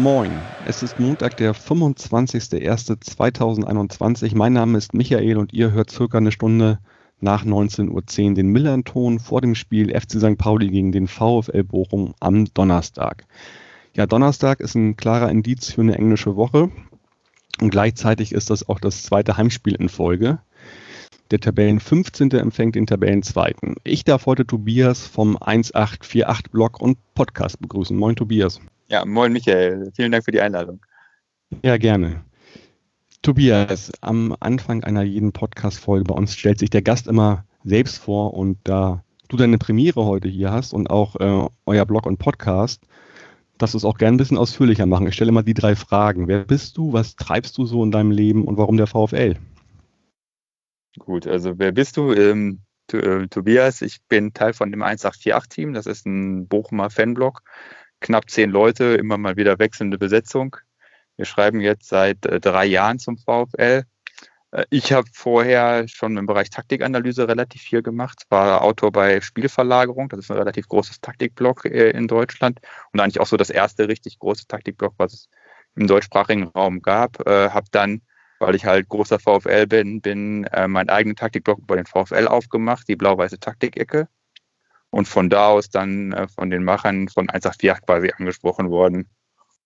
Moin, es ist Montag, der 25.01.2021. Mein Name ist Michael und ihr hört circa eine Stunde nach 19.10 Uhr den Millern-Ton vor dem Spiel FC St. Pauli gegen den VfL Bochum am Donnerstag. Ja, Donnerstag ist ein klarer Indiz für eine englische Woche und gleichzeitig ist das auch das zweite Heimspiel in Folge. Der Tabellen 15. empfängt den Tabellen 2. Ich darf heute Tobias vom 1848 Blog und Podcast begrüßen. Moin Tobias. Ja, moin Michael, vielen Dank für die Einladung. Ja, gerne. Tobias, am Anfang einer jeden Podcast-Folge bei uns stellt sich der Gast immer selbst vor und da du deine Premiere heute hier hast und auch äh, euer Blog und Podcast, dass du es auch gerne ein bisschen ausführlicher machen. Ich stelle immer die drei Fragen. Wer bist du, was treibst du so in deinem Leben und warum der VfL? Gut, also wer bist du? Ähm, äh, Tobias, ich bin Teil von dem 1848-Team. Das ist ein Bochumer Fanblog knapp zehn Leute, immer mal wieder wechselnde Besetzung. Wir schreiben jetzt seit äh, drei Jahren zum VfL. Äh, ich habe vorher schon im Bereich Taktikanalyse relativ viel gemacht, war Autor bei Spielverlagerung, das ist ein relativ großes Taktikblog äh, in Deutschland und eigentlich auch so das erste richtig große Taktikblog, was es im deutschsprachigen Raum gab. Äh, habe dann, weil ich halt großer VfL bin, bin äh, meinen eigenen Taktikblog über den VfL aufgemacht, die blau-weiße Taktikecke und von da aus dann äh, von den Machern von 184 quasi angesprochen worden,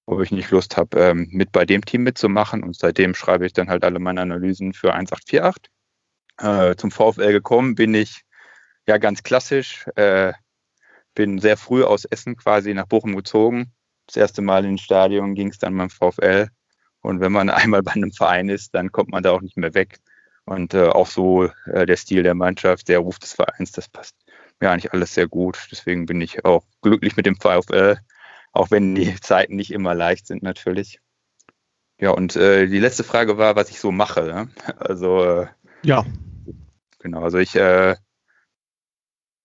ob ich nicht Lust habe, ähm, mit bei dem Team mitzumachen. Und seitdem schreibe ich dann halt alle meine Analysen für 1848. Äh, zum VfL gekommen bin ich ja ganz klassisch, äh, bin sehr früh aus Essen quasi nach Bochum gezogen. Das erste Mal ins Stadion ging es dann beim VfL. Und wenn man einmal bei einem Verein ist, dann kommt man da auch nicht mehr weg. Und äh, auch so äh, der Stil der Mannschaft, der Ruf des Vereins, das passt mir eigentlich alles sehr gut. Deswegen bin ich auch glücklich mit dem VfL, auch wenn die Zeiten nicht immer leicht sind natürlich. Ja, und äh, die letzte Frage war, was ich so mache. Ne? Also äh, ja, genau. Also ich äh,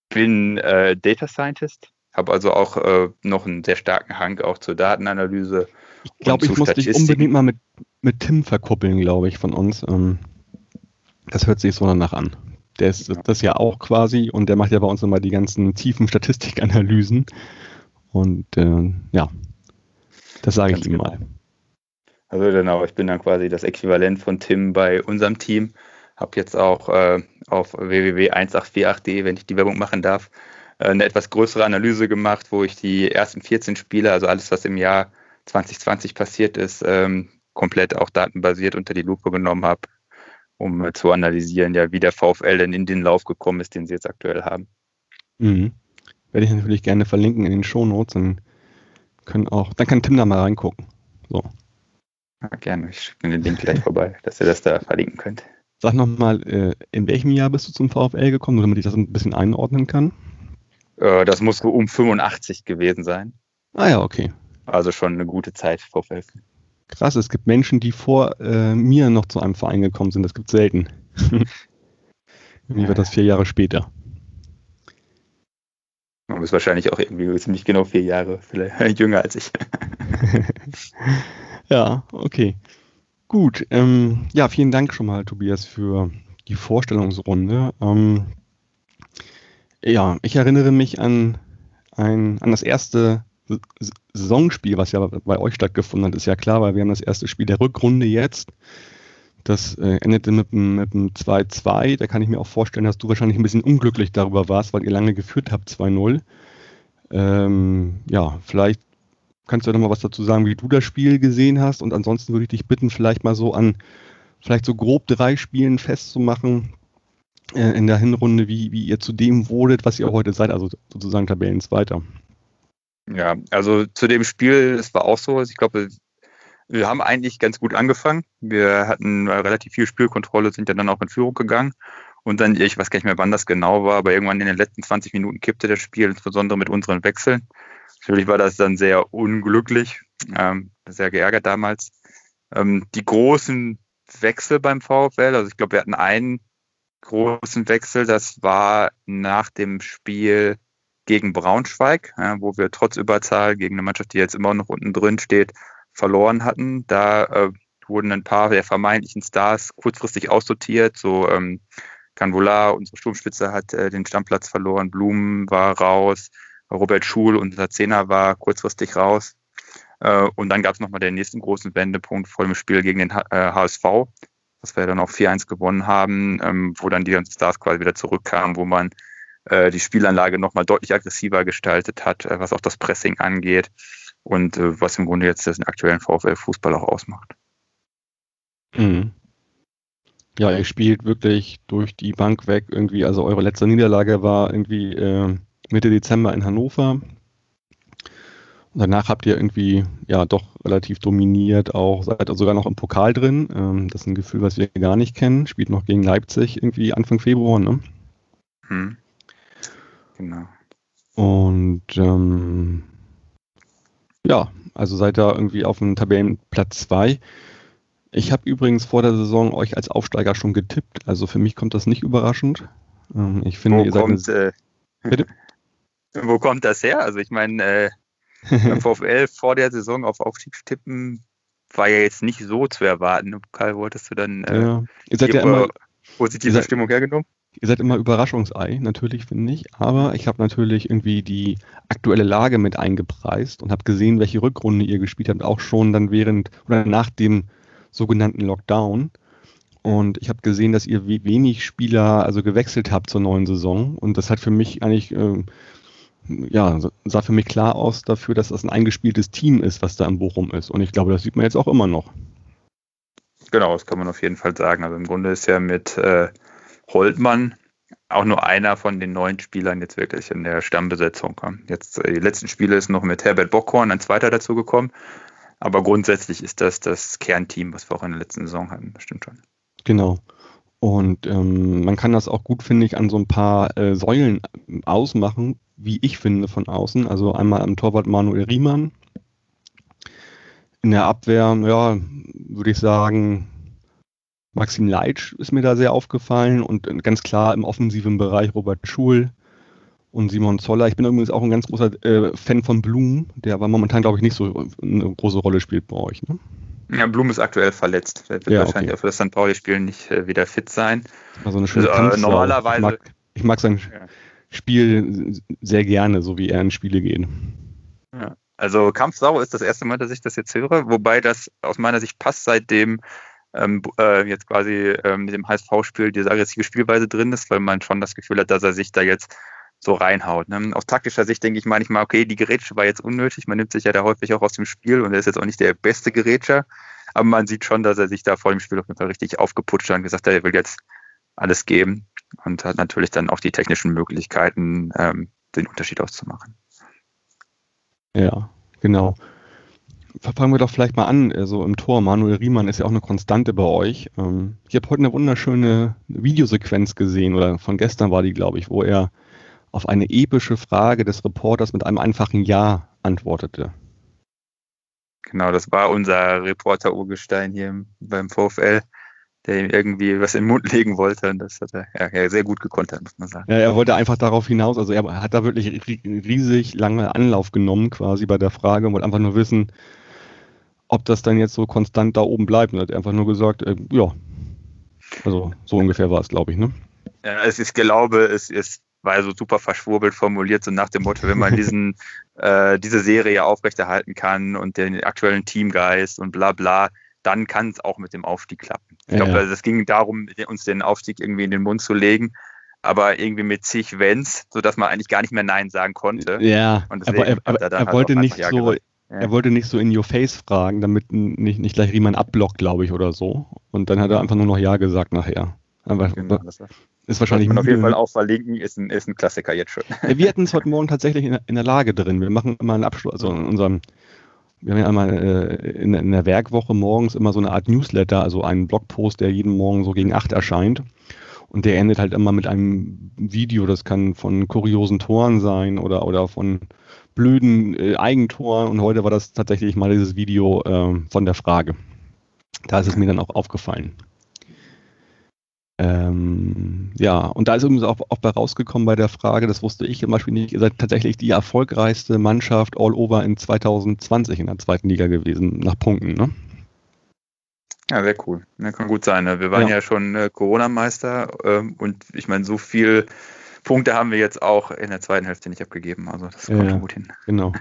bin äh, Data Scientist, habe also auch äh, noch einen sehr starken Hang auch zur Datenanalyse. Ich glaube, ich muss dich unbedingt mal mit, mit Tim verkuppeln, glaube ich, von uns. Ähm, das hört sich so danach an. Der ist ja. das ja auch quasi und der macht ja bei uns immer die ganzen tiefen Statistikanalysen. Und äh, ja, das sage ich ihm genau. mal. Also genau, ich bin dann quasi das Äquivalent von Tim bei unserem Team. Habe jetzt auch äh, auf www.1848.de, wenn ich die Werbung machen darf, äh, eine etwas größere Analyse gemacht, wo ich die ersten 14 Spiele, also alles, was im Jahr 2020 passiert ist, ähm, komplett auch datenbasiert unter die Lupe genommen habe um zu analysieren, ja, wie der VfL denn in den Lauf gekommen ist, den sie jetzt aktuell haben. Mhm. Werde ich natürlich gerne verlinken in den Shownotes, dann können auch, dann kann Tim da mal reingucken. So. Ja, gerne, ich schicke den Link gleich vorbei, dass ihr das da verlinken könnt. Sag nochmal, äh, in welchem Jahr bist du zum VfL gekommen, damit ich das ein bisschen einordnen kann? Äh, das muss so um 85 gewesen sein. Ah ja, okay. Also schon eine gute Zeit VfL. Krass, es gibt Menschen, die vor äh, mir noch zu einem Verein gekommen sind. Das gibt es selten. Wie wird das vier Jahre später? Du bist wahrscheinlich auch irgendwie ziemlich genau vier Jahre vielleicht jünger als ich. ja, okay. Gut. Ähm, ja, vielen Dank schon mal, Tobias, für die Vorstellungsrunde. Ähm, ja, ich erinnere mich an, ein, an das erste Saisonspiel, was ja bei euch stattgefunden hat, ist ja klar, weil wir haben das erste Spiel der Rückrunde jetzt. Das äh, endete mit einem 2-2. Da kann ich mir auch vorstellen, dass du wahrscheinlich ein bisschen unglücklich darüber warst, weil ihr lange geführt habt, 2-0. Ähm, ja, vielleicht kannst du ja noch mal was dazu sagen, wie du das Spiel gesehen hast. Und ansonsten würde ich dich bitten, vielleicht mal so an vielleicht so grob drei Spielen festzumachen äh, in der Hinrunde, wie, wie ihr zu dem wurdet, was ihr heute seid, also sozusagen Tabellenzweiter. Ja, also zu dem Spiel, es war auch so, ich glaube, wir haben eigentlich ganz gut angefangen. Wir hatten relativ viel Spielkontrolle, sind ja dann auch in Führung gegangen. Und dann, ich weiß gar nicht mehr, wann das genau war, aber irgendwann in den letzten 20 Minuten kippte das Spiel, insbesondere mit unseren Wechseln. Natürlich war das dann sehr unglücklich, ähm, sehr geärgert damals. Ähm, die großen Wechsel beim VfL, also ich glaube, wir hatten einen großen Wechsel, das war nach dem Spiel gegen Braunschweig, ja, wo wir trotz Überzahl gegen eine Mannschaft, die jetzt immer noch unten drin steht, verloren hatten. Da äh, wurden ein paar der vermeintlichen Stars kurzfristig aussortiert. So ähm, Canvola, unsere Sturmspitze, hat äh, den Stammplatz verloren, Blumen war raus, Robert Schul, unser Zehner, war kurzfristig raus. Äh, und dann gab es nochmal den nächsten großen Wendepunkt vor dem Spiel gegen den HSV, äh, was wir dann auch 4-1 gewonnen haben, ähm, wo dann die ganzen Stars quasi wieder zurückkamen, wo man äh, die Spielanlage nochmal deutlich aggressiver gestaltet hat, äh, was auch das Pressing angeht und äh, was im Grunde jetzt den aktuellen VfL-Fußball auch ausmacht. Mhm. Ja, ihr spielt wirklich durch die Bank weg irgendwie. Also eure letzte Niederlage war irgendwie äh, Mitte Dezember in Hannover. Und danach habt ihr irgendwie ja doch relativ dominiert, auch seid sogar noch im Pokal drin. Ähm, das ist ein Gefühl, was wir gar nicht kennen. Spielt noch gegen Leipzig irgendwie Anfang Februar, ne? Hm. Genau. Und ähm, ja, also seid da irgendwie auf dem Tabellenplatz 2. Ich habe übrigens vor der Saison euch als Aufsteiger schon getippt. Also für mich kommt das nicht überraschend. Ähm, ich finde, Wo ihr seid kommt, eine, äh, Wo kommt das her? Also ich meine, äh, beim VfL vor der Saison auf Aufstieg tippen war ja jetzt nicht so zu erwarten. Karl, wolltest du dann äh, ja. ihr seid ja immer, positive seid, Stimmung hergenommen? Ihr seid immer Überraschungsei, natürlich, finde ich. Aber ich habe natürlich irgendwie die aktuelle Lage mit eingepreist und habe gesehen, welche Rückrunde ihr gespielt habt, auch schon dann während oder nach dem sogenannten Lockdown. Und ich habe gesehen, dass ihr wenig Spieler also gewechselt habt zur neuen Saison. Und das hat für mich eigentlich, äh, ja, sah für mich klar aus dafür, dass das ein eingespieltes Team ist, was da in Bochum ist. Und ich glaube, das sieht man jetzt auch immer noch. Genau, das kann man auf jeden Fall sagen. Also im Grunde ist ja mit äh, Holtmann auch nur einer von den neuen Spielern jetzt wirklich in der Stammbesetzung. Jetzt äh, die letzten Spiele ist noch mit Herbert Bockhorn ein zweiter dazugekommen. Aber grundsätzlich ist das das Kernteam, was wir auch in der letzten Saison hatten, bestimmt schon. Genau. Und ähm, man kann das auch gut, finde ich, an so ein paar äh, Säulen ausmachen, wie ich finde, von außen. Also einmal am Torwart Manuel Riemann. In der Abwehr, ja, würde ich sagen, Maxim Leitsch ist mir da sehr aufgefallen und ganz klar im offensiven Bereich Robert Schul und Simon Zoller. Ich bin übrigens auch ein ganz großer äh, Fan von Blum, der aber momentan, glaube ich, nicht so eine große Rolle spielt bei euch. Ne? Ja, Blum ist aktuell verletzt. Er wird ja, wahrscheinlich okay. auch für das St. Pauli-Spiel nicht äh, wieder fit sein. Also eine schöne also, äh, normalerweise. Ich mag, ich mag sein ja. Spiel sehr gerne, so wie er in Spiele geht. Ja. Also Kampfsau ist das erste Mal, dass ich das jetzt höre, wobei das aus meiner Sicht passt, seitdem ähm, äh, jetzt quasi ähm, mit dem HSV-Spiel diese aggressive Spielweise drin ist, weil man schon das Gefühl hat, dass er sich da jetzt so reinhaut. Ne? Aus taktischer Sicht denke ich manchmal, okay, die Gerätsche war jetzt unnötig. Man nimmt sich ja da häufig auch aus dem Spiel und er ist jetzt auch nicht der beste Gerätscher. Aber man sieht schon, dass er sich da vor dem Spiel auf jeden Fall richtig aufgeputscht hat und gesagt hat, er will jetzt alles geben und hat natürlich dann auch die technischen Möglichkeiten, ähm, den Unterschied auszumachen. Ja, genau. Fangen wir doch vielleicht mal an, also im Tor. Manuel Riemann ist ja auch eine Konstante bei euch. Ähm, ich habe heute eine wunderschöne Videosequenz gesehen, oder von gestern war die, glaube ich, wo er auf eine epische Frage des Reporters mit einem einfachen Ja antwortete. Genau, das war unser Reporter Urgestein hier beim VfL, der ihm irgendwie was in den Mund legen wollte. Und das hat er ja, sehr gut gekontert, muss man sagen. Ja, er wollte einfach darauf hinaus, also er hat da wirklich riesig lange Anlauf genommen quasi bei der Frage und wollte einfach nur wissen, ob das dann jetzt so konstant da oben bleibt. Und hat einfach nur gesagt, äh, ja, also so ungefähr war es, glaube ich, ne? Ja, es ist, glaube, es ist war so super verschwurbelt formuliert, so nach dem Motto, wenn man diesen, äh, diese Serie aufrechterhalten kann und den aktuellen Teamgeist und bla bla, dann kann es auch mit dem Aufstieg klappen. Ich ja, glaube, es ging darum, uns den Aufstieg irgendwie in den Mund zu legen, aber irgendwie mit zig Wenns, sodass man eigentlich gar nicht mehr Nein sagen konnte. Ja, aber er, er, er halt wollte nicht so, ja. er wollte nicht so in your face fragen, damit nicht, nicht gleich jemand abblockt, glaube ich, oder so. Und dann hat er einfach nur noch Ja gesagt nachher. Aber, genau, das ist wahrscheinlich. Man auf jeden Fall auch verlinken, ist ein, ist ein Klassiker jetzt schon. Wir hatten es heute Morgen tatsächlich in, in, der Lage drin. Wir machen immer einen Abschluss, also in unserem, wir haben ja einmal äh, in, in, der Werkwoche morgens immer so eine Art Newsletter, also einen Blogpost, der jeden Morgen so gegen acht erscheint. Und der endet halt immer mit einem Video, das kann von kuriosen Toren sein oder, oder von blöden äh, Eigentoren. Und heute war das tatsächlich mal dieses Video äh, von der Frage. Da ist es mir dann auch aufgefallen. Ähm, ja, und da ist übrigens auch, auch bei rausgekommen bei der Frage, das wusste ich zum Beispiel nicht, ihr seid tatsächlich die erfolgreichste Mannschaft all over in 2020 in der zweiten Liga gewesen, nach Punkten, ne? Ja, sehr cool. Ja, kann gut sein. Ne? Wir waren ja, ja schon äh, Corona-Meister ähm, und ich meine, so viel Punkte haben wir jetzt auch in der zweiten Hälfte nicht abgegeben. Also das kommt ja, gut hin. Genau.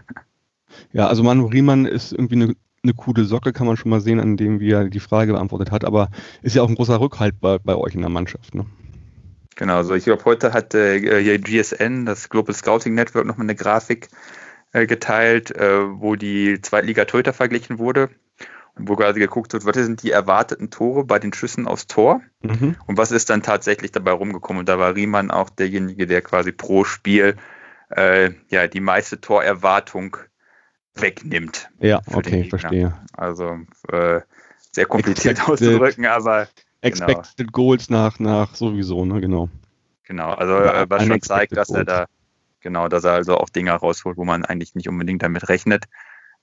Ja, also Manu Riemann ist irgendwie eine, eine coole Socke, kann man schon mal sehen, an dem wie er die Frage beantwortet hat, aber ist ja auch ein großer Rückhalt bei, bei euch in der Mannschaft. Ne? Genau, also ich glaube, heute hat äh, GSN, das Global Scouting Network, nochmal eine Grafik äh, geteilt, äh, wo die Zweitliga-Torhüter verglichen wurde wo quasi geguckt wird, was sind die erwarteten Tore bei den Schüssen aufs Tor mhm. und was ist dann tatsächlich dabei rumgekommen. Und da war Riemann auch derjenige, der quasi pro Spiel äh, ja die meiste Torerwartung wegnimmt. Ja, okay, verstehe. Also äh, sehr kompliziert expected, auszudrücken, aber Expected genau. Goals nach, nach sowieso, ne, genau. Genau, also äh, was schon zeigt, dass er da, genau, dass er also auch Dinge rausholt, wo man eigentlich nicht unbedingt damit rechnet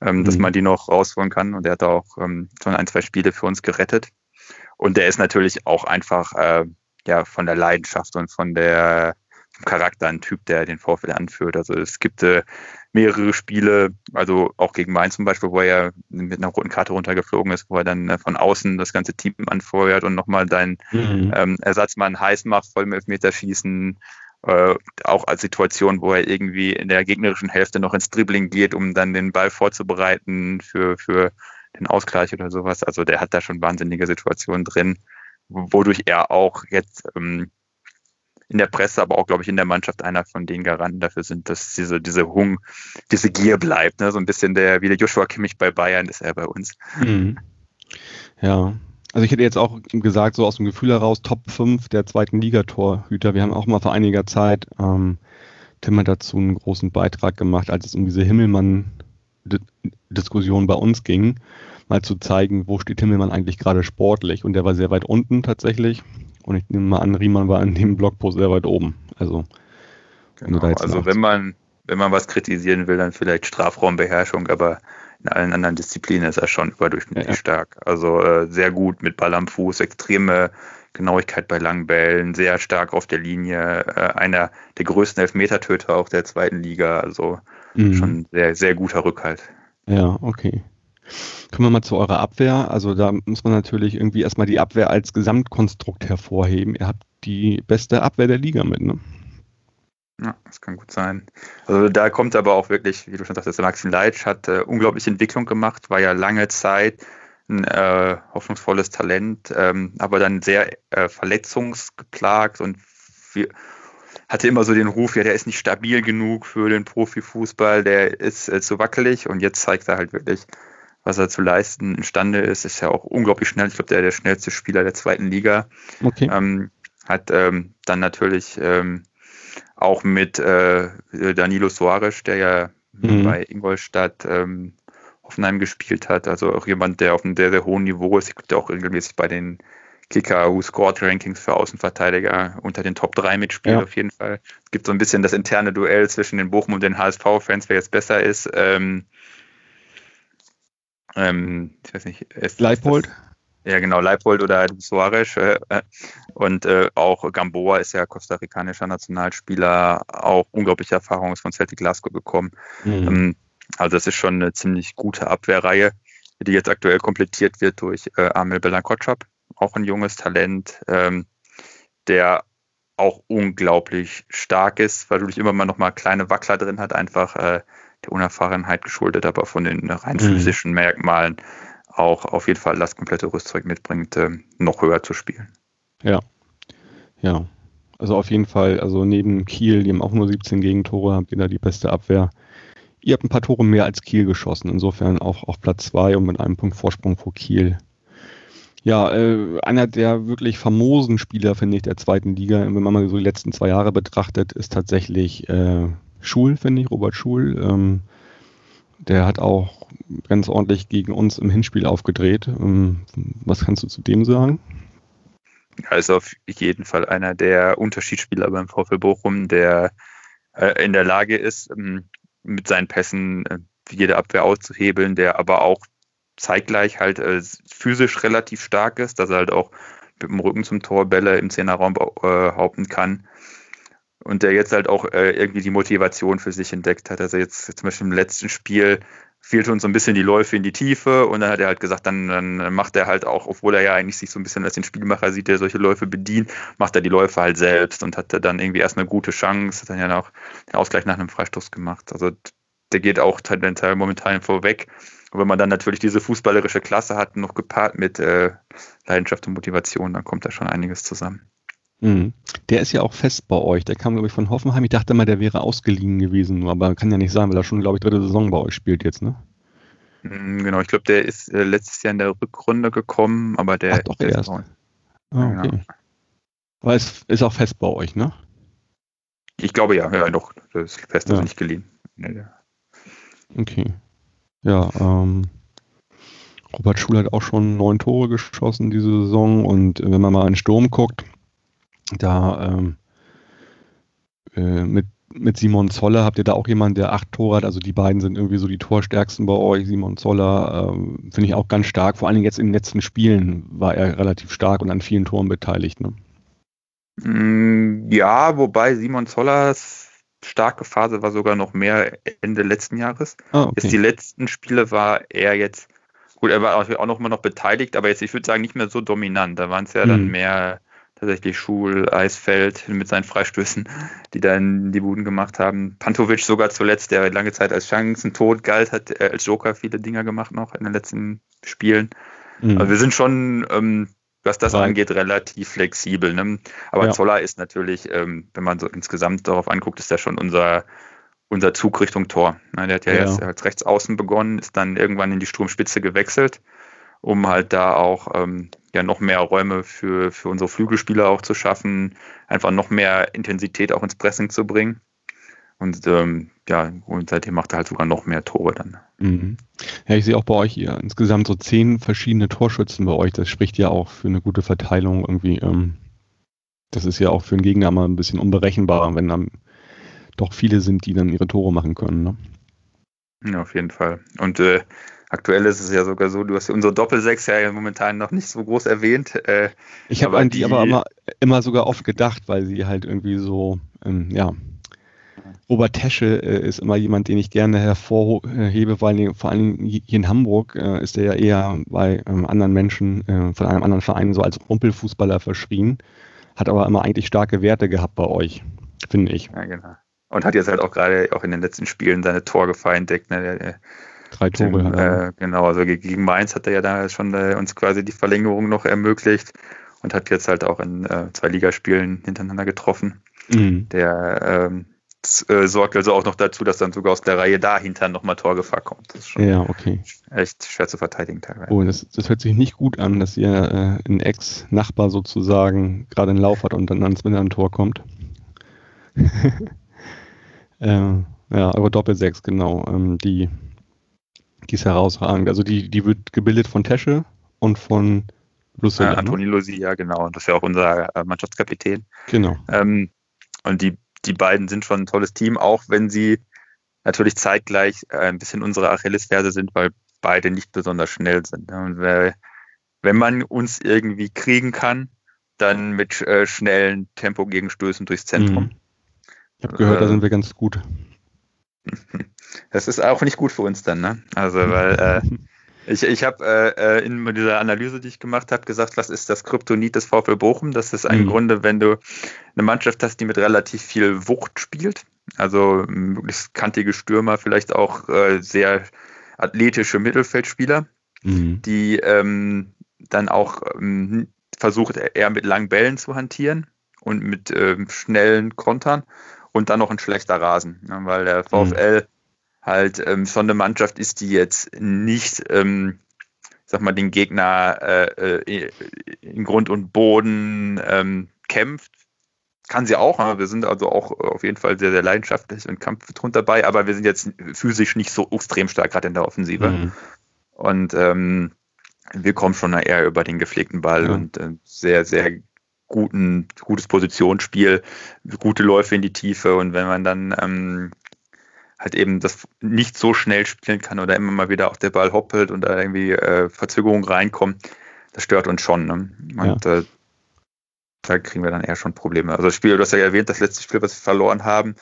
ähm, mhm. dass man die noch rausholen kann. Und er hat auch ähm, schon ein, zwei Spiele für uns gerettet. Und der ist natürlich auch einfach äh, ja von der Leidenschaft und von der vom Charakter ein Typ, der den VfL anführt. Also es gibt äh, mehrere Spiele, also auch gegen Mainz zum Beispiel, wo er ja mit einer roten Karte runtergeflogen ist, wo er dann äh, von außen das ganze Team anfeuert und nochmal deinen mhm. ähm, Ersatzmann heiß macht, voll im Elfmeterschießen äh, auch als Situation, wo er irgendwie in der gegnerischen Hälfte noch ins Dribbling geht, um dann den Ball vorzubereiten für, für den Ausgleich oder sowas. Also der hat da schon wahnsinnige Situationen drin, wodurch er auch jetzt ähm, in der Presse, aber auch, glaube ich, in der Mannschaft einer von den Garanten dafür sind, dass diese, diese Hung, diese Gier bleibt. Ne? So ein bisschen der, wie der Joshua Kimmich bei Bayern ist er bei uns. Mhm. Ja, also ich hätte jetzt auch gesagt, so aus dem Gefühl heraus, Top 5 der zweiten Ligatorhüter. Wir haben auch mal vor einiger Zeit, ähm, Tim hat dazu einen großen Beitrag gemacht, als es um diese Himmelmann-Diskussion bei uns ging, mal zu zeigen, wo steht Himmelmann eigentlich gerade sportlich. Und der war sehr weit unten tatsächlich. Und ich nehme mal an, Riemann war in dem Blogpost sehr weit oben. Also, genau. wenn also wenn man, wenn man was kritisieren will, dann vielleicht Strafraumbeherrschung, aber in allen anderen Disziplinen ist er schon überdurchschnittlich ja, ja. stark. Also äh, sehr gut mit Ball am Fuß, extreme Genauigkeit bei langen Bällen, sehr stark auf der Linie, äh, einer der größten Elfmetertöter auch der zweiten Liga. Also mhm. schon sehr, sehr guter Rückhalt. Ja, okay. Kommen wir mal zu eurer Abwehr. Also da muss man natürlich irgendwie erstmal die Abwehr als Gesamtkonstrukt hervorheben. Ihr habt die beste Abwehr der Liga mit, ne? Ja, das kann gut sein. Also da kommt aber auch wirklich, wie du schon sagst, Maxim Leitsch hat äh, unglaubliche Entwicklung gemacht, war ja lange Zeit ein äh, hoffnungsvolles Talent, ähm, aber dann sehr äh, verletzungsgeplagt und viel, hatte immer so den Ruf, ja, der ist nicht stabil genug für den Profifußball, der ist äh, zu wackelig und jetzt zeigt er halt wirklich, was er zu leisten imstande ist. Ist ja auch unglaublich schnell. Ich glaube, der ist der schnellste Spieler der zweiten Liga. Okay. Ähm, hat ähm, dann natürlich ähm, auch mit äh, Danilo Soares, der ja mhm. bei Ingolstadt ähm, Hoffenheim gespielt hat. Also auch jemand, der auf einem sehr, sehr hohen Niveau ist. Ich glaube, der auch regelmäßig bei den Kicker Who Scored Rankings für Außenverteidiger unter den Top 3 mitspielt, ja. auf jeden Fall. Es gibt so ein bisschen das interne Duell zwischen den Bochum und den HSV-Fans, wer jetzt besser ist. Ähm, ähm, ich weiß nicht. Ist, Leipold? Ist ja, genau, Leipold oder Suarez. Äh, und äh, auch Gamboa ist ja kostarikanischer Nationalspieler, auch unglaubliche Erfahrung ist von Celtic Glasgow gekommen. Mhm. Ähm, also das ist schon eine ziemlich gute Abwehrreihe, die jetzt aktuell komplettiert wird durch äh, Amel Belankotschap, auch ein junges Talent, ähm, der auch unglaublich stark ist, weil du immer mal noch mal kleine Wackler drin hat, einfach äh, der Unerfahrenheit geschuldet, aber von den rein mhm. physischen Merkmalen auch auf jeden Fall das komplette Rüstzeug mitbringt, äh, noch höher zu spielen. Ja, ja. Also auf jeden Fall, also neben Kiel, die haben auch nur 17 Gegentore, habt ihr da die beste Abwehr. Ihr habt ein paar Tore mehr als Kiel geschossen, insofern auch auf Platz 2 und mit einem Punkt Vorsprung vor Kiel. Ja, äh, einer der wirklich famosen Spieler, finde ich, der zweiten Liga, wenn man mal so die letzten zwei Jahre betrachtet, ist tatsächlich äh, Schul, finde ich, Robert Schul. Ähm, der hat auch ganz ordentlich gegen uns im Hinspiel aufgedreht. Ähm, was kannst du zu dem sagen? Also auf jeden Fall einer der Unterschiedsspieler beim VfL Bochum, der äh, in der Lage ist, ähm, mit seinen Pässen äh, jede Abwehr auszuhebeln, der aber auch zeitgleich halt äh, physisch relativ stark ist, dass er halt auch mit dem Rücken zum Tor Bälle im Zehnerraum behaupten kann und der jetzt halt auch äh, irgendwie die Motivation für sich entdeckt hat. Also jetzt zum Beispiel im letzten Spiel fehlte uns so ein bisschen die Läufe in die Tiefe und dann hat er halt gesagt, dann, dann macht er halt auch, obwohl er ja eigentlich sich so ein bisschen als den Spielmacher sieht, der solche Läufe bedient, macht er die Läufe halt selbst und hatte dann irgendwie erst eine gute Chance, hat dann ja auch den Ausgleich nach einem Freistoß gemacht. Also der geht auch tendenziell momentan vorweg. Und wenn man dann natürlich diese fußballerische Klasse hat, noch gepaart mit äh, Leidenschaft und Motivation, dann kommt da schon einiges zusammen. Mhm. Der ist ja auch fest bei euch. Der kam, glaube ich, von Hoffenheim. Ich dachte mal, der wäre ausgeliehen gewesen, aber kann ja nicht sein, weil er schon, glaube ich, dritte Saison bei euch spielt jetzt, ne? Mhm, genau, ich glaube, der ist äh, letztes Jahr in der Rückrunde gekommen, aber der, Ach, doch der erst. ist auch, Ah, okay. Aber es ist auch fest bei euch, ne? ich glaube ja, ja doch, das ist fest, Ja. nicht geliehen. Ja, ja. Okay. Ja, ähm, Robert Schul hat auch schon neun Tore geschossen diese Saison und äh, wenn man mal in den Sturm guckt, da ähm, äh, mit, mit Simon Zoller habt ihr da auch jemanden, der acht Tore hat. Also die beiden sind irgendwie so die Torstärksten bei euch. Simon Zoller ähm, finde ich auch ganz stark. Vor allen Dingen jetzt in den letzten Spielen war er relativ stark und an vielen Toren beteiligt. Ne? Mm, Ja, wobei Simon Zollers starke Phase war sogar noch mehr Ende letzten Jahres. Ah, Jetzt die letzten Spiele war er jetzt, gut, er war auch noch mal noch beteiligt, aber jetzt, ich würde sagen, nicht mehr so dominant. Da waren es ja dann Mhm. mehr tatsächlich Schul, Eisfeld mit seinen Freistößen, die dann die Buden gemacht haben. Pantovic sogar zuletzt, der lange Zeit als Chancentod galt, hat als Joker viele Dinger gemacht noch in den letzten Spielen. Mhm. Also wir sind schon, ähm, was das Breit. angeht, relativ flexibel. Ne? Aber Ja. Zoller ist natürlich, ähm, wenn man so insgesamt darauf anguckt, ist der schon unser, unser Zug Richtung Tor. Ne? Der hat ja, Ja. erst als Rechtsaußen begonnen, ist dann irgendwann in die Sturmspitze gewechselt, um halt da auch ähm, ja noch mehr Räume für, für unsere Flügelspieler auch zu schaffen, einfach noch mehr Intensität auch ins Pressing zu bringen. Und ähm, ja, und seitdem macht er halt sogar noch mehr Tore dann. Mhm. Ja, ich sehe auch bei euch hier insgesamt so zehn verschiedene Torschützen bei euch. Das spricht ja auch für eine gute Verteilung irgendwie. Ähm, das ist ja auch für einen Gegner mal ein bisschen unberechenbarer, wenn dann doch viele sind, die dann ihre Tore machen können. Ne? Ja, auf jeden Fall. Und äh, aktuell ist es ja sogar so, du hast unsere Doppelsechs ja momentan noch nicht so groß erwähnt. Äh, Ich habe an die, die- aber immer, immer sogar oft gedacht, weil sie halt irgendwie so, ähm, ja. Robert Tesche äh, ist immer jemand, den ich gerne hervorhebe, weil vor allem hier in Hamburg äh, ist er ja eher bei ähm, anderen Menschen äh, von einem anderen Verein so als Rumpelfußballer verschrien, hat aber immer eigentlich starke Werte gehabt bei euch, finde ich. ja, genau. Und hat jetzt halt auch gerade auch in den letzten Spielen seine Torgefahr entdeckt. Ne? Der, Drei Tore er. äh, genau, also ge- gegen Mainz hat er ja da schon äh, uns quasi die Verlängerung noch ermöglicht und hat jetzt halt auch in äh, zwei Ligaspielen hintereinander getroffen. Mhm. Der ähm, äh, sorgt also auch noch dazu, dass dann sogar aus der Reihe dahinter nochmal Torgefahr kommt. Das ist schon Ja, okay. echt schwer zu verteidigen teilweise. Oh, das, das hört sich nicht gut an, dass ihr äh, ein Ex-Nachbar sozusagen gerade einen Lauf hat und dann ans Mittag ein Tor kommt. äh, ja, eure Doppelsechs, genau. Ähm, die, die ist herausragend. Also die, die wird gebildet von Tesche und von Äh, Lucilla. ne? Antoni Losi, ja genau. Und das ist ja auch unser äh, Mannschaftskapitän. Genau. Ähm, und die, die beiden sind schon ein tolles Team, auch wenn sie natürlich zeitgleich äh, ein bisschen unsere Achillesferse sind, weil beide nicht besonders schnell sind. ne? Und wenn man uns irgendwie kriegen kann, dann mit äh, schnellen Tempogegenstößen durchs Zentrum. Mhm. Ich habe gehört, da Äh, sind wir ganz gut. Das ist auch nicht gut für uns dann, ne? Also, weil äh, ich, ich habe äh, äh, in dieser Analyse, die ich gemacht habe, gesagt, was ist das Kryptonit des VfL Bochum? Das ist im Mhm. Grunde, wenn du eine Mannschaft hast, die mit relativ viel Wucht spielt, also möglichst kantige Stürmer, vielleicht auch äh, sehr athletische Mittelfeldspieler, Mhm. die ähm, dann auch ähm, versucht, eher mit langen Bällen zu hantieren und mit ähm, schnellen Kontern und dann noch ein schlechter Rasen, ne, weil der VfL halt ähm, schon eine Mannschaft ist, die jetzt nicht, ähm, sag mal, den Gegner äh, äh, in Grund und Boden ähm, kämpft. Kann sie auch, aber wir sind also auch auf jeden Fall sehr, sehr leidenschaftlich und kampfbetrunken dabei, aber wir sind jetzt physisch nicht so extrem stark, gerade in der Offensive. Mhm. Und ähm, wir kommen schon eher über den gepflegten Ball Ja. und äh, sehr, sehr guten, gutes Positionsspiel, gute Läufe in die Tiefe. Und wenn man dann ähm, halt eben das nicht so schnell spielen kann oder immer mal wieder auch der Ball hoppelt und da irgendwie äh, Verzögerungen reinkommen, das stört uns schon. Ne? Und äh, da kriegen wir dann eher schon Probleme. Also das Spiel, du hast ja erwähnt, das letzte Spiel, was wir verloren haben,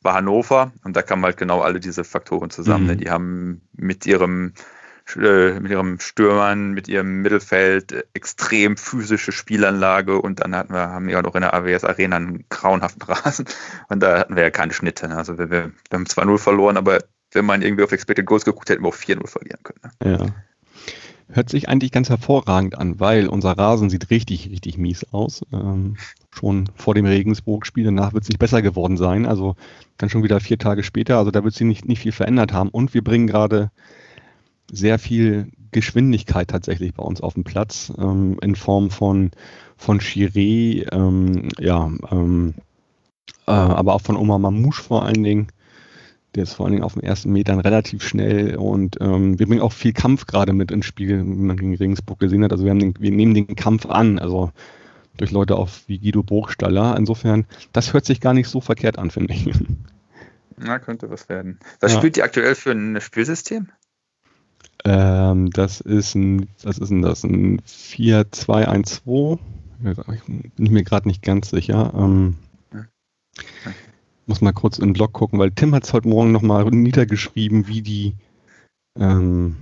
war Hannover und da kamen halt genau alle diese Faktoren zusammen. Ne? Mhm. Die haben mit ihrem mit ihrem Stürmern, mit ihrem Mittelfeld äh, extrem physische Spielanlage und dann hatten wir, haben wir auch noch in der AWS Arena einen grauenhaften Rasen und da hatten wir ja keine Schnitte. Ne? Also wir, wir, haben 2-0 verloren, aber wenn man irgendwie auf Expected Goals geguckt hätte, hätten wir auch 4-0 verlieren können. Ne? Ja. Hört sich eigentlich ganz hervorragend an, weil unser Rasen sieht richtig, richtig mies aus. Ähm, schon vor dem Regensburg-Spiel, danach wird es nicht besser geworden sein. Also dann schon wieder vier Tage später. Also da wird sich nicht, nicht viel verändert haben. Und wir bringen gerade sehr viel Geschwindigkeit tatsächlich bei uns auf den Platz ähm, in Form von von Chiré, ähm, ja, ähm, äh, aber auch von Omar Mamouche vor allen Dingen. Der ist vor allen Dingen auf den ersten Metern relativ schnell und ähm, wir bringen auch viel Kampf gerade mit ins Spiel, wie man gegen Regensburg gesehen hat. Also wir, haben den, wir nehmen den Kampf an, also durch Leute auch wie Guido Burgstaller. Insofern, das hört sich gar nicht so verkehrt an, finde ich. Na, könnte was werden. Was Ja. spielt ihr aktuell für ein Spielsystem? Ähm, das ist ein, was ist denn das? Ein 4-2-1-2. Ich bin mir gerade nicht ganz sicher. Ähm, muss mal kurz in den Blog gucken, weil Tim hat es heute Morgen nochmal niedergeschrieben, wie die ähm,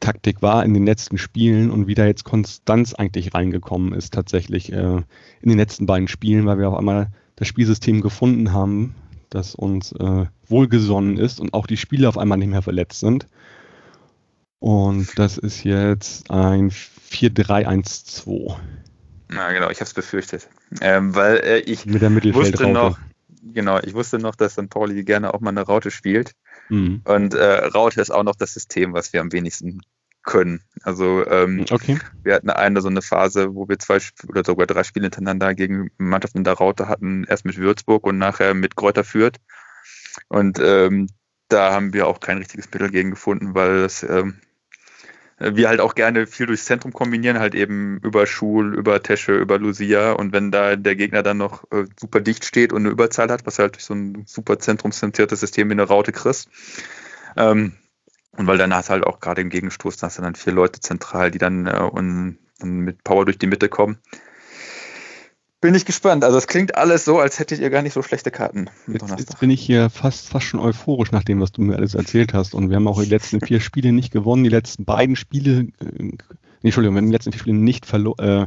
Taktik war in den letzten Spielen und wie da jetzt Konstanz eigentlich reingekommen ist, tatsächlich äh, in den letzten beiden Spielen, weil wir auf einmal das Spielsystem gefunden haben, das uns äh, wohlgesonnen ist und auch die Spieler auf einmal nicht mehr verletzt sind. Und das ist jetzt ein 4-3-1-2 Na genau, ich habe es befürchtet. Ähm, weil äh, ich mit der wusste noch, genau, ich wusste noch, dass St. Pauli gerne auch mal eine Raute spielt. Mhm. Und äh, Raute ist auch noch das System, was wir am wenigsten können. Also ähm, Okay. wir hatten eine so eine Phase, wo wir zwei oder sogar drei Spiele hintereinander gegen Mannschaften in der Raute hatten, erst mit Würzburg und nachher mit Kräuter Fürth. Und ähm, da haben wir auch kein richtiges Mittel gegen gefunden, weil das, ähm, wir halt auch gerne viel durchs Zentrum kombinieren, halt eben über Schul, über Tesche, über Lucia. Und wenn da der Gegner dann noch äh, super dicht steht und eine Überzahl hat, was halt durch so ein super zentrumszentriertes System wie eine Raute kriegst, ähm, und weil dann hast du halt auch gerade im Gegenstoß, da hast du dann vier Leute zentral, die dann äh, und, und mit Power durch die Mitte kommen. Bin ich gespannt. Also es klingt alles so, als hättet ihr gar nicht so schlechte Karten Jetzt, jetzt bin ich hier fast, fast schon euphorisch nach dem, was du mir alles erzählt hast. Und wir haben auch die letzten vier Spiele nicht gewonnen. Die letzten beiden Spiele, äh, nee, Entschuldigung, wir haben die letzten vier Spiele nicht, verlo äh,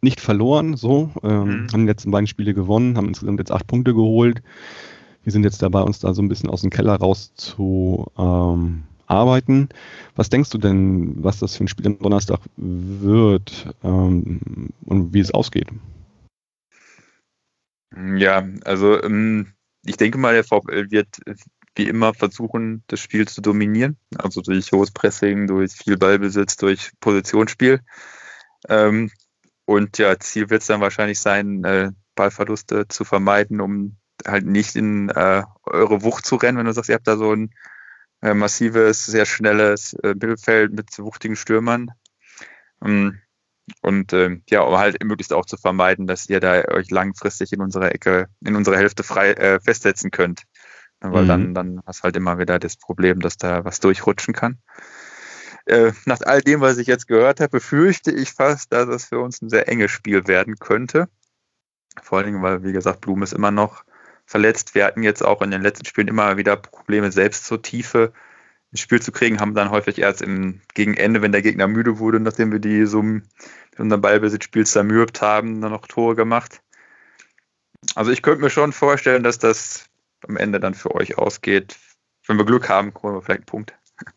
nicht verloren. So, ähm, Mhm. haben die letzten beiden Spiele gewonnen, haben insgesamt jetzt acht Punkte geholt. Wir sind jetzt dabei, uns da so ein bisschen aus dem Keller raus zu ähm, arbeiten. Was denkst du denn, was das für ein Spiel am Donnerstag wird ähm, und wie es ausgeht? Ja, also ähm, ich denke mal, der VfL wird wie immer versuchen, das Spiel zu dominieren. Also durch hohes Pressing, durch viel Ballbesitz, durch Positionsspiel. Ähm, und ja, Ziel wird es dann wahrscheinlich sein, äh, Ballverluste zu vermeiden, um halt nicht in äh, eure Wucht zu rennen, wenn du sagst, ihr habt da so ein äh, massives, sehr schnelles äh, Mittelfeld mit wuchtigen Stürmern. Ähm, und ähm, ja, um halt möglichst auch zu vermeiden, dass ihr da euch langfristig in unserer Ecke, in unserer Hälfte frei äh, festsetzen könnt. Weil Mhm. dann, dann hast halt immer wieder das Problem, dass da was durchrutschen kann. Äh, nach all dem, was ich jetzt gehört habe, befürchte ich fast, dass es für uns ein sehr enges Spiel werden könnte. Vor allen Dingen, weil, wie gesagt, Blum ist immer noch verletzt. Wir hatten jetzt auch in den letzten Spielen immer wieder Probleme, selbst zur Tiefe ins Spiel zu kriegen, haben dann häufig erst im gegen Ende, wenn der Gegner müde wurde, nachdem wir die so mit unserem Ballbesitzspiel zermürbt haben, dann noch Tore gemacht. Also ich könnte mir schon vorstellen, dass das am Ende dann für euch ausgeht. Wenn wir Glück haben, holen wir vielleicht einen Punkt.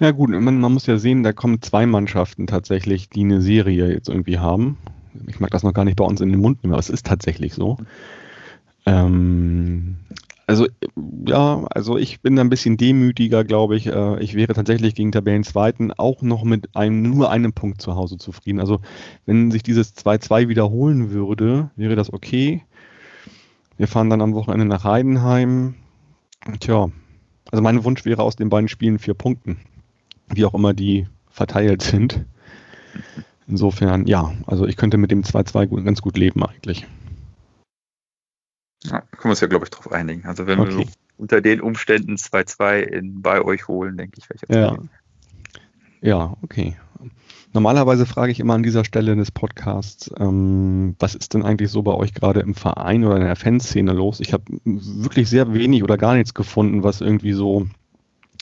Ja gut, man, man muss ja sehen, da kommen zwei Mannschaften tatsächlich, die eine Serie jetzt irgendwie haben. Ich mag das noch gar nicht bei uns in den Mund nehmen, aber es ist tatsächlich so. Ähm, also ja, also ich bin da ein bisschen demütiger, glaube ich. Äh, ich wäre tatsächlich gegen Tabellenzweiten auch noch mit einem, nur einem Punkt zu Hause zufrieden. Also wenn sich dieses 2-2 wiederholen würde, wäre das okay. Wir fahren dann am Wochenende nach Heidenheim. Tja, also mein Wunsch wäre aus den beiden Spielen vier Punkten wie auch immer die verteilt sind. Insofern, ja, also ich könnte mit dem 2-2 gut, ganz gut leben eigentlich. Ja, können wir uns ja, glaube ich, darauf einigen. Also wenn Okay. wir so unter den Umständen 2-2 in- bei euch holen, denke ich, jetzt Ja. zufrieden. Ja, okay. Normalerweise frage ich immer an dieser Stelle des Podcasts, ähm, was ist denn eigentlich so bei euch gerade im Verein oder in der Fanszene los? Ich habe wirklich sehr wenig oder gar nichts gefunden, was irgendwie so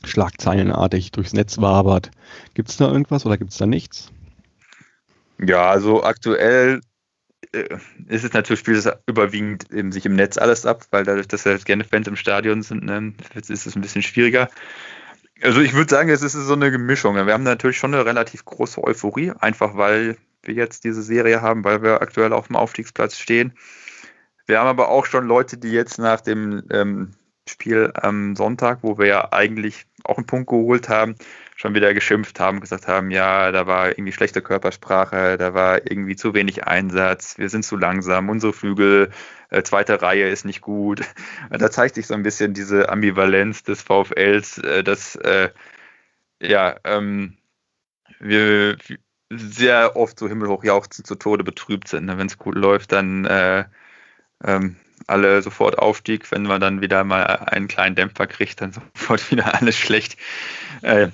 schlagzeilenartig durchs Netz wabert. Gibt es da irgendwas oder gibt es da nichts? Ja, also aktuell ist es natürlich, spielt es überwiegend eben sich im Netz alles ab, weil dadurch, dass ja gerne Fans im Stadion sind, ne, ist es ein bisschen schwieriger. Also ich würde sagen, es ist so eine Mischung. Wir haben natürlich schon eine relativ große Euphorie, einfach weil wir jetzt diese Serie haben, weil wir aktuell auf dem Aufstiegsplatz stehen. Wir haben aber auch schon Leute, die jetzt nach dem ähm, Spiel am Sonntag, wo wir ja eigentlich auch einen Punkt geholt haben, schon wieder geschimpft haben, gesagt haben, ja, da war irgendwie schlechte Körpersprache, da war irgendwie zu wenig Einsatz, wir sind zu langsam, unsere Flügel, äh, zweite Reihe ist nicht gut. Da zeigt sich so ein bisschen diese Ambivalenz des VfLs, äh, dass äh, ja, ähm, wir sehr oft so himmelhoch jauchzend zu Tode betrübt sind. Ne? Wenn es gut läuft, dann äh, ähm, alle sofort Aufstieg. Wenn man dann wieder mal einen kleinen Dämpfer kriegt, dann sofort wieder alles schlecht. Äh,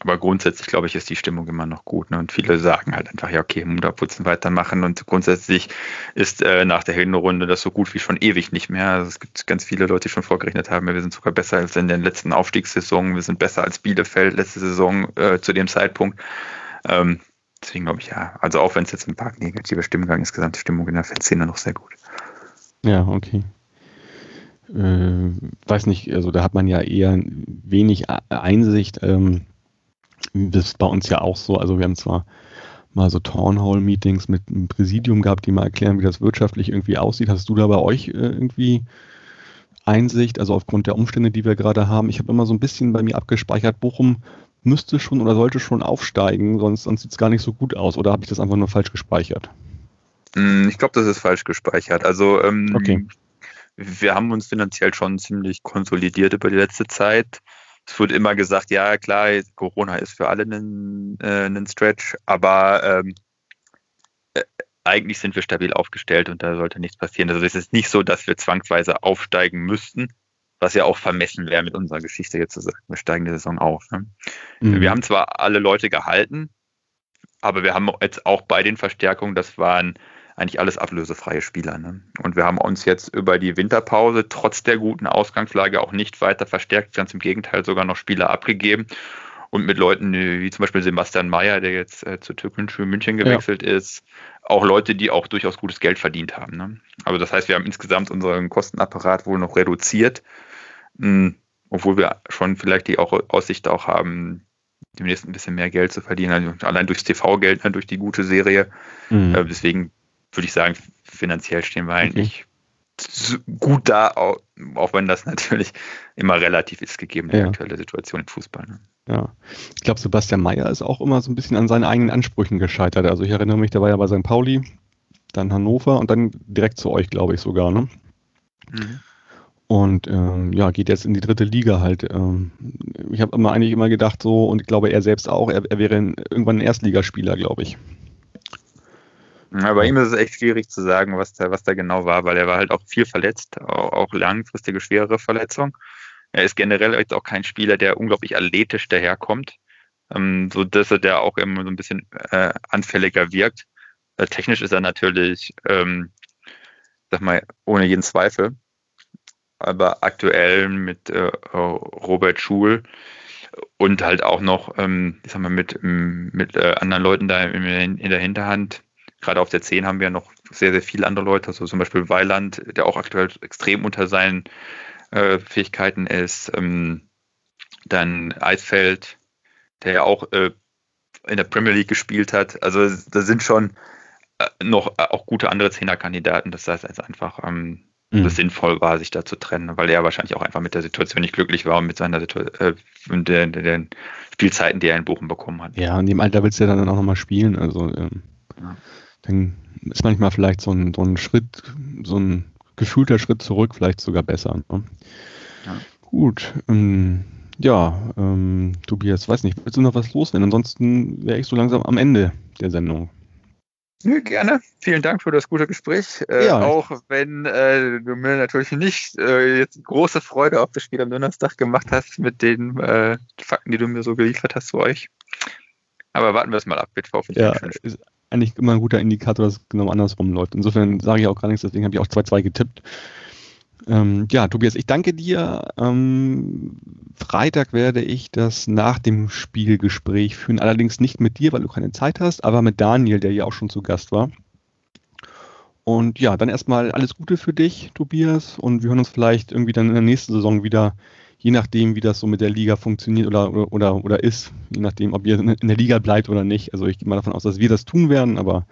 aber grundsätzlich, glaube ich, ist die Stimmung immer noch gut. Ne? Und viele sagen halt einfach, ja, okay, Mutterputzen weitermachen. Und grundsätzlich ist äh, nach der Hinrunde das so gut wie schon ewig nicht mehr. Also es gibt ganz viele Leute, die schon vorgerechnet haben, wir sind sogar besser als in den letzten Aufstiegssaisons. Wir sind besser als Bielefeld letzte Saison äh, zu dem Zeitpunkt. Ähm, deswegen glaube ich, ja, also auch wenn es jetzt ein paar negative Stimmen gab, insgesamt die Stimmung in der Fanszene noch sehr gut. Ja, okay äh, weiß nicht, also da hat man ja eher wenig Einsicht. Ähm, das ist bei uns ja auch so. Also wir haben zwar mal so Townhall-Meetings mit einem Präsidium gehabt, die mal erklären, wie das wirtschaftlich irgendwie aussieht. Hast du da bei euch äh, irgendwie Einsicht, also aufgrund der Umstände, die wir gerade haben? Ich habe immer so ein bisschen bei mir abgespeichert, Bochum müsste schon oder sollte schon aufsteigen, sonst, sonst sieht es gar nicht so gut aus. Oder habe ich das einfach nur falsch gespeichert? Hm, ich glaube, das ist falsch gespeichert. Also ähm, okay wir haben uns finanziell schon ziemlich konsolidiert über die letzte Zeit. Es wird immer gesagt, ja klar, Corona ist für alle ein, äh, ein Stretch, aber ähm, äh, eigentlich sind wir stabil aufgestellt und da sollte nichts passieren. Also es ist nicht so, dass wir zwangsweise aufsteigen müssten, was ja auch vermessen wäre mit unserer Geschichte jetzt zu sagen, wir steigen die Saison auf. Ne? Mhm. Wir haben zwar alle Leute gehalten, aber wir haben jetzt auch bei den Verstärkungen, das waren eigentlich alles ablösefreie Spieler. Ne? Und wir haben uns jetzt über die Winterpause trotz der guten Ausgangslage auch nicht weiter verstärkt, ganz im Gegenteil sogar noch Spieler abgegeben. Und mit Leuten wie zum Beispiel Sebastian Mayer, der jetzt äh, zu Türkgücü München gewechselt ja. ist, auch Leute, die auch durchaus gutes Geld verdient haben. Ne? Also das heißt, wir haben insgesamt unseren Kostenapparat wohl noch reduziert, mh, hm, obwohl wir schon vielleicht die auch Aussicht auch haben, demnächst ein bisschen mehr Geld zu verdienen, also allein durchs TV-Geld, ne, durch die gute Serie. Mhm. Äh, deswegen würde ich sagen, finanziell stehen wir eigentlich okay. gut da, auch, auch, wenn das natürlich immer relativ ist, gegeben die ja. aktuelle Situation im Fußball. Ne? Ja, ich glaube, Sebastian Mayer ist auch immer so ein bisschen an seinen eigenen Ansprüchen gescheitert. Also ich erinnere mich, der war ja bei St. Pauli, dann Hannover und dann direkt zu euch, glaube ich sogar. Ne? Mhm. Und ähm, ja, geht jetzt in die dritte Liga halt. Ähm, ich habe immer eigentlich immer gedacht so, und ich glaube er selbst auch, er, er wäre irgendwann ein Erstligaspieler, glaube ich. Ja, bei ihm ist es echt schwierig zu sagen, was da, was da genau war, weil er war halt auch viel verletzt, auch, auch langfristige schwerere Verletzung. Er ist generell jetzt auch kein Spieler, der unglaublich athletisch daherkommt, ähm, so dass er der auch immer so ein bisschen äh, anfälliger wirkt. Äh, technisch ist er natürlich, ähm, sag mal, ohne jeden Zweifel. Aber aktuell mit äh, Robert Schul und halt auch noch, ähm, ich sag mal, mit, mit äh, anderen Leuten da in, in der Hinterhand Gerade auf der 10 haben wir noch sehr, sehr viele andere Leute, also zum Beispiel Weiland, der auch aktuell extrem unter seinen äh, Fähigkeiten ist. Ähm, dann Eisfeld, der ja auch äh, in der Premier League gespielt hat. Also da sind schon äh, noch äh, auch gute andere Zehnerkandidaten. Das heißt also einfach, ähm, mhm. das sinnvoll war, sich da zu trennen, weil er wahrscheinlich auch einfach mit der Situation nicht glücklich war und mit seiner Situation, äh, den, den Spielzeiten, die er in Bochum bekommen hat. Ja, in dem Alter willst du ja dann auch nochmal spielen. Also ähm, ja dann ist manchmal vielleicht so ein, so ein Schritt, so ein gefühlter Schritt zurück vielleicht sogar besser. Ne? Ja. Gut. Ähm, ja, ähm, Tobias, weiß nicht, willst du noch was loswerden? Ansonsten wäre ich so langsam am Ende der Sendung. Ja, gerne. Vielen Dank für das gute Gespräch. Äh, ja. Auch wenn äh, du mir natürlich nicht äh, jetzt große Freude auf das Spiel am Donnerstag gemacht hast mit den äh, Fakten, die du mir so geliefert hast zu euch. Aber warten wir es mal ab, bitte. Ja, ist eigentlich immer ein guter Indikator, dass es genau andersrum läuft. Insofern sage ich auch gar nichts, deswegen habe ich auch 2-2 getippt. Ähm, ja, Tobias, ich danke dir. Ähm, Freitag werde ich das nach dem Spielgespräch führen, allerdings nicht mit dir, weil du keine Zeit hast, aber mit Daniel, der ja auch schon zu Gast war. Und ja, dann erstmal alles Gute für dich, Tobias, und wir hören uns vielleicht irgendwie dann in der nächsten Saison wieder, je nachdem, wie das so mit der Liga funktioniert oder, oder, oder, oder ist, je nachdem, ob ihr in der Liga bleibt oder nicht. Also ich gehe mal davon aus, dass wir das tun werden, aber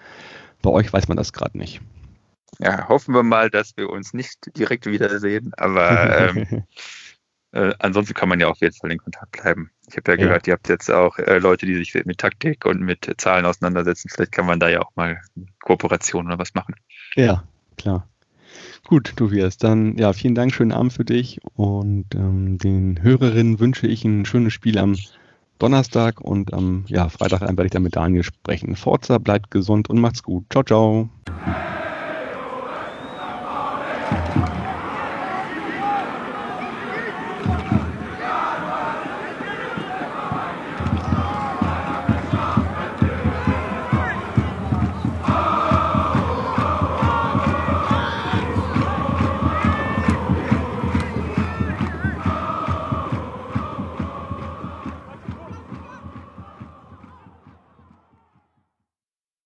bei euch weiß man das gerade nicht ja, hoffen wir mal, dass wir uns nicht direkt wiedersehen, aber ähm, äh, ansonsten kann man ja auf jeden Fall in Kontakt bleiben. Ich habe ja, ja, gehört, ihr habt jetzt auch äh, Leute, die sich mit Taktik und mit Zahlen auseinandersetzen. Vielleicht kann man da ja auch mal Kooperation oder was machen. Ja, klar. Gut, Tobias, dann ja, vielen Dank, schönen Abend für dich und ähm, den Hörerinnen wünsche ich ein schönes Spiel am Donnerstag und am ja, Freitag werde ich dann mit Daniel sprechen. Forza, bleibt gesund und macht's gut. Ciao, ciao.